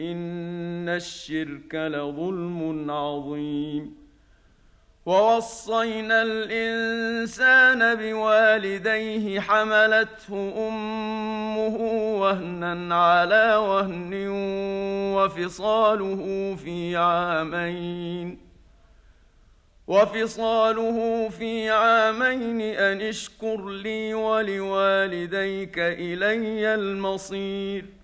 إن الشرك لظلم عظيم. ووصينا الإنسان بوالديه حملته أمه وهنا على وهن وفصاله في عامين. وفصاله في عامين أن اشكر لي ولوالديك إلي المصير.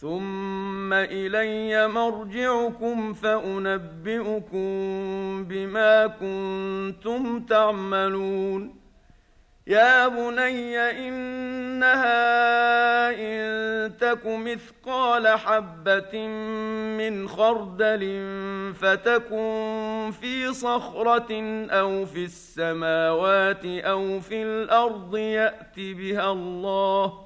ثم الي مرجعكم فانبئكم بما كنتم تعملون يا بني انها ان تك مثقال حبه من خردل فتكن في صخره أو في السماوات أو في الأرض يات بها الله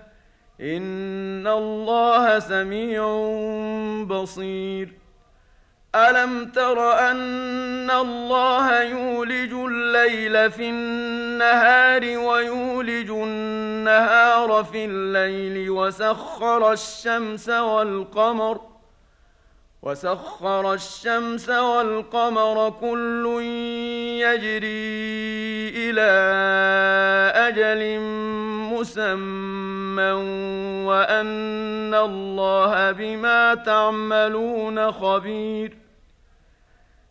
ان الله سميع بصير الم تر ان الله يولج الليل في النهار ويولج النهار في الليل وسخر الشمس والقمر وسخر الشمس والقمر كل يجري إلى أجل مسمى وأن الله بما تعملون خبير.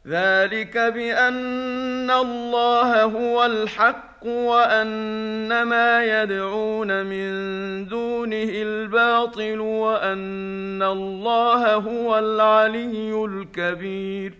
ذلك بأن الله هو الحق وأن ما يدعون من دونه الباطل وأن الله هو العلي الكبير.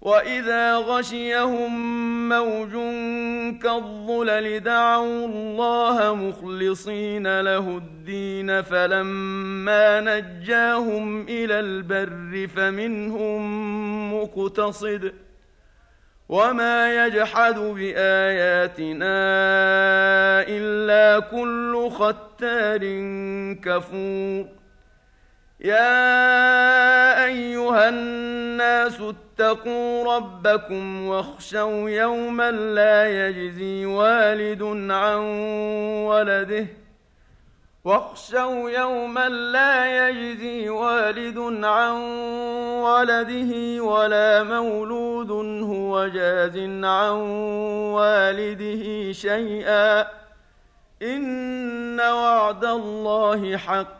واذا غشيهم موج كالظلل دعوا الله مخلصين له الدين فلما نجاهم إلى البر فمنهم مقتصد وما يجحد باياتنا الا كل ختار كفور يا ايها الناس ربكم واخشوا يوما لا يجزي والد عن ولده واخشوا يوما لا يجزي والد عن ولده ولا مولود هو جاز عن والده شيئا إن وعد الله حق